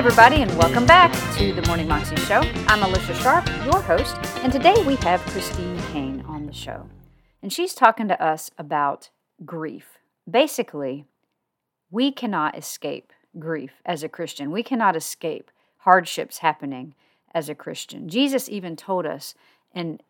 everybody, and welcome back to the Morning Moxie Show. I'm Alicia Sharp, your host, and today we have Christine Caine on the show. And she's talking to us about grief. Basically, we cannot escape grief as a Christian, we cannot escape hardships happening as a Christian. Jesus even told us in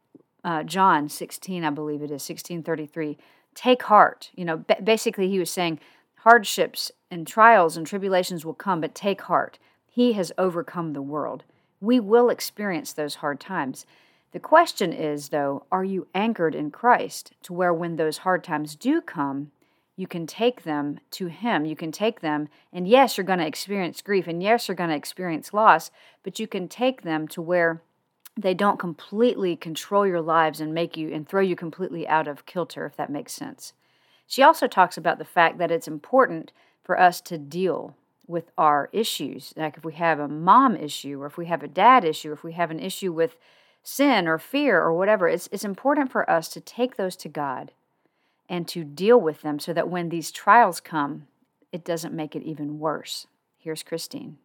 uh, John 16, I believe it is, 1633, take heart. You know, b- basically, he was saying, hardships and trials and tribulations will come, but take heart. He has overcome the world. We will experience those hard times. The question is, though, are you anchored in Christ to where when those hard times do come, you can take them to Him? You can take them, and yes, you're going to experience grief, and yes, you're going to experience loss, but you can take them to where they don't completely control your lives and make you and throw you completely out of kilter, if that makes sense. She also talks about the fact that it's important for us to deal with our issues. Like if we have a mom issue, or if we have a dad issue, or if we have an issue with sin or fear or whatever, it's, it's important for us to take those to God and to deal with them so that when these trials come, it doesn't make it even worse. Here's Christine.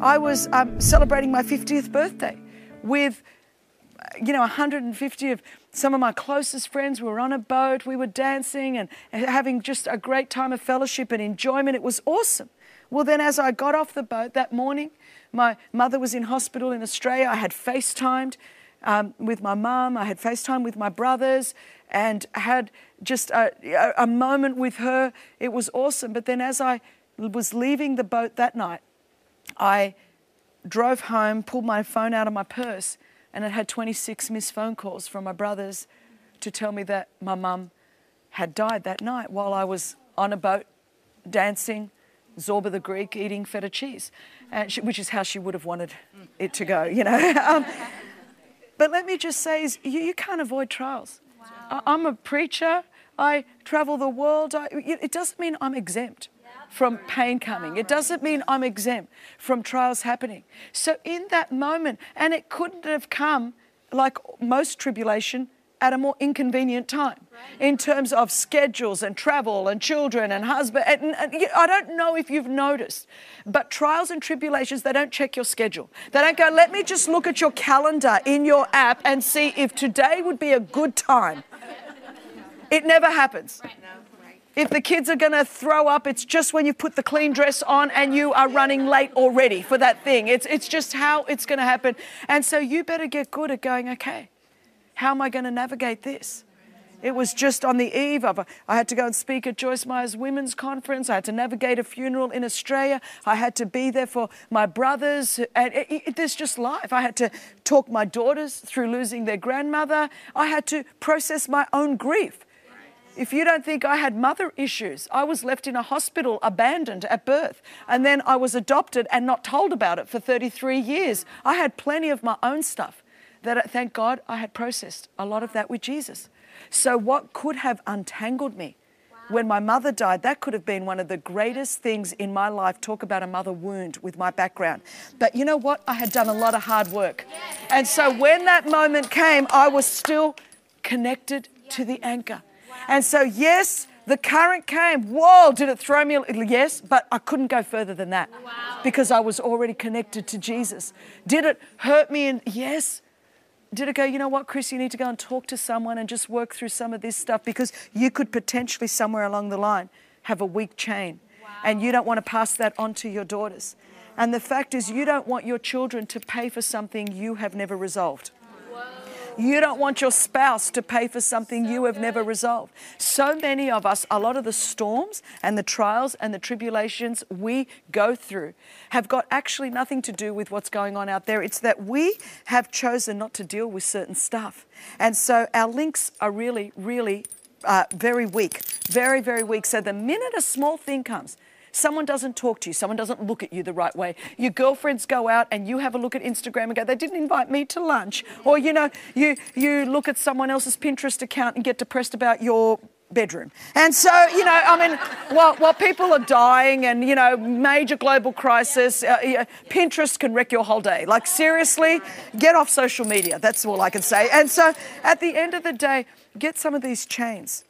I was um, celebrating my 50th birthday with, you know, 150 of some of my closest friends. We were on a boat, we were dancing and having just a great time of fellowship and enjoyment. It was awesome. Well, then, as I got off the boat that morning, my mother was in hospital in Australia. I had FaceTimed um, with my mum, I had FaceTime with my brothers, and had just a, a moment with her. It was awesome. But then, as I was leaving the boat that night, I drove home, pulled my phone out of my purse, and it had 26 missed phone calls from my brothers to tell me that my mum had died that night while I was on a boat dancing Zorba the Greek eating feta cheese, she, which is how she would have wanted it to go, you know. um, but let me just say, is you, you can't avoid trials. Wow. I, am a preacher. I travel the world. I, it doesn't mean I'm exempt from pain coming. It doesn't mean I'm exempt from trials happening. So, in that moment, and it couldn't have come like most tribulation at a more inconvenient time in terms of schedules and travel and children and husband. And, and, I don't know if you've noticed, but trials and tribulations, they don't check your schedule. They don't go, let me just look at your calendar in your app and see if today would be a good time. It never happens. If the kids are going to throw up, it's just when you put the clean dress on and you are running late already for that thing. It's, it's just how it's going to happen. And so you better get good at going, okay, how am I going to navigate this? It was just on the eve of, a, I had to go and speak at Joyce Meyer's women's conference. I had to navigate a funeral in Australia. I had to be there for my brothers. And it, it, there's just life. I had to talk my daughters through losing their grandmother. I had to process my own grief. If you don't think I had mother issues, I was left in a hospital abandoned at birth. And then I was adopted and not told about it for 33 years. I had plenty of my own stuff that, uh, thank God, I had processed a lot of that with Jesus. So, what could have untangled me? When my mother died, that could have been one of the greatest things in my life. Talk about a mother wound with my background. But you know what? I had done a lot of hard work. And so when that moment came, I was still connected to the anchor. And so, yes, the current came. Whoa, did it throw me? Yes, but I couldn't go further than that because I was already connected to Jesus. Did it hurt me? And yes, did it go, you know what, Chris, you need to go and talk to someone and just work through some of this stuff because you could potentially somewhere along the line have a weak chain wow. and you don't want to pass that on to your daughters. And the fact is, you don't want your children to pay for something you have never resolved. You don't want your spouse to pay for something you have never resolved. So many of us, a lot of the storms and the trials and the tribulations we go through have got actually nothing to do with what's going on out there. It's that we have chosen not to deal with certain stuff. And so our links are really, really uh, very weak, very, very weak. So the minute a small thing comes, Someone doesn't talk to you, someone doesn't look at you the right way. Your girlfriends go out and you have a look at Instagram and go, they didn't invite me to lunch. Or, you know, you, you look at someone else's Pinterest account and get depressed about your bedroom. And so, you know, I mean, while, while people are dying and, you know, major global crisis, uh, Pinterest can wreck your whole day. Like, seriously, get off social media. That's all I can say. And so, at the end of the day, get some of these chains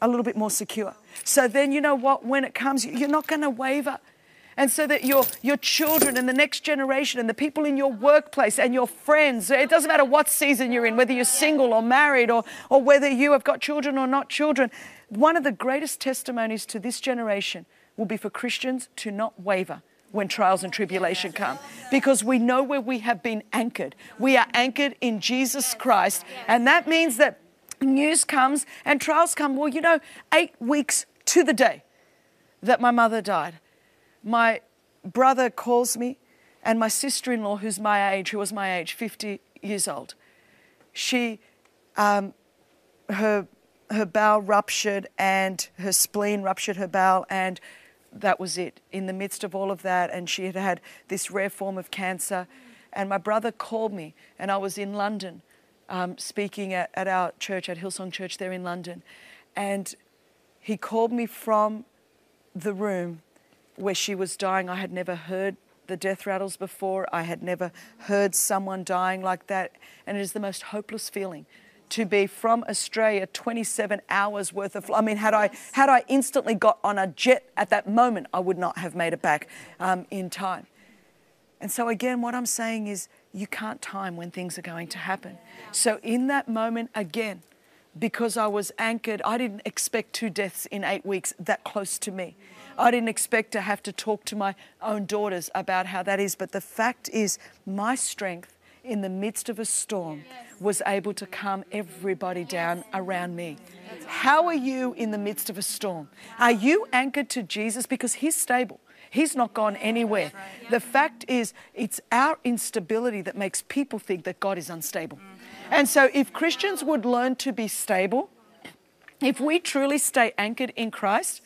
a little bit more secure. So then, you know what? When it comes, you're not going to waver. And so that your, your children and the next generation and the people in your workplace and your friends, it doesn't matter what season you're in, whether you're single or married or, or whether you have got children or not children, one of the greatest testimonies to this generation will be for Christians to not waver when trials and tribulation come because we know where we have been anchored. We are anchored in Jesus Christ, and that means that news comes and trials come. Well, you know, eight weeks to the day that my mother died, my brother calls me, and my sister in law, who's my age, who was my age, 50 years old, she, um, her, her bowel ruptured and her spleen ruptured her bowel, and that was it. In the midst of all of that, and she had had this rare form of cancer. And my brother called me, and I was in London um, speaking at, at our church, at Hillsong Church there in London. And he called me from the room where she was dying. I had never heard the death rattles before. I had never heard someone dying like that. And it is the most hopeless feeling to be from Australia 27 hours worth of I mean had I had I instantly got on a jet at that moment I would not have made it back um, in time and so again what I'm saying is you can't time when things are going to happen so in that moment again because I was anchored I didn't expect two deaths in eight weeks that close to me I didn't expect to have to talk to my own daughters about how that is but the fact is my strength in the midst of a storm was able to calm everybody down around me. How are you in the midst of a storm? Are you anchored to Jesus? Because He's stable. He's not gone anywhere. The fact is, it's our instability that makes people think that God is unstable. Mm-hmm. And so, if Christians would learn to be stable, if we truly stay anchored in Christ,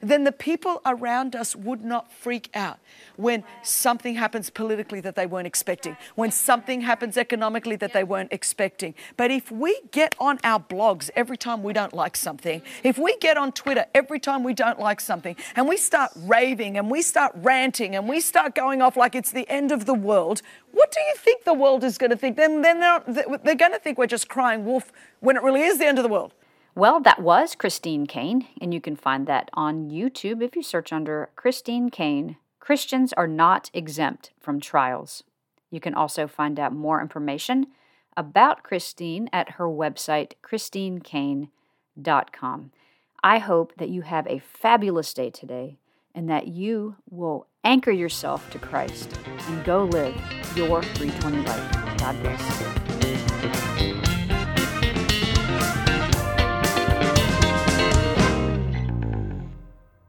then the people around us would not freak out when something happens politically that they weren't expecting, when something happens economically that they weren't expecting. But if we get on our blogs every time we don't like something, if we get on Twitter every time we don't like something, and we start raving and we start ranting and we start going off like it's the end of the world, what do you think the world is going to think? Then they're, they're going to think we're just crying wolf when it really is the end of the world. Well, that was Christine Caine, and you can find that on YouTube if you search under Christine Caine. Christians are not exempt from trials. You can also find out more information about Christine at her website, christinecaine.com. I hope that you have a fabulous day today and that you will anchor yourself to Christ and go live your 320 life. God bless.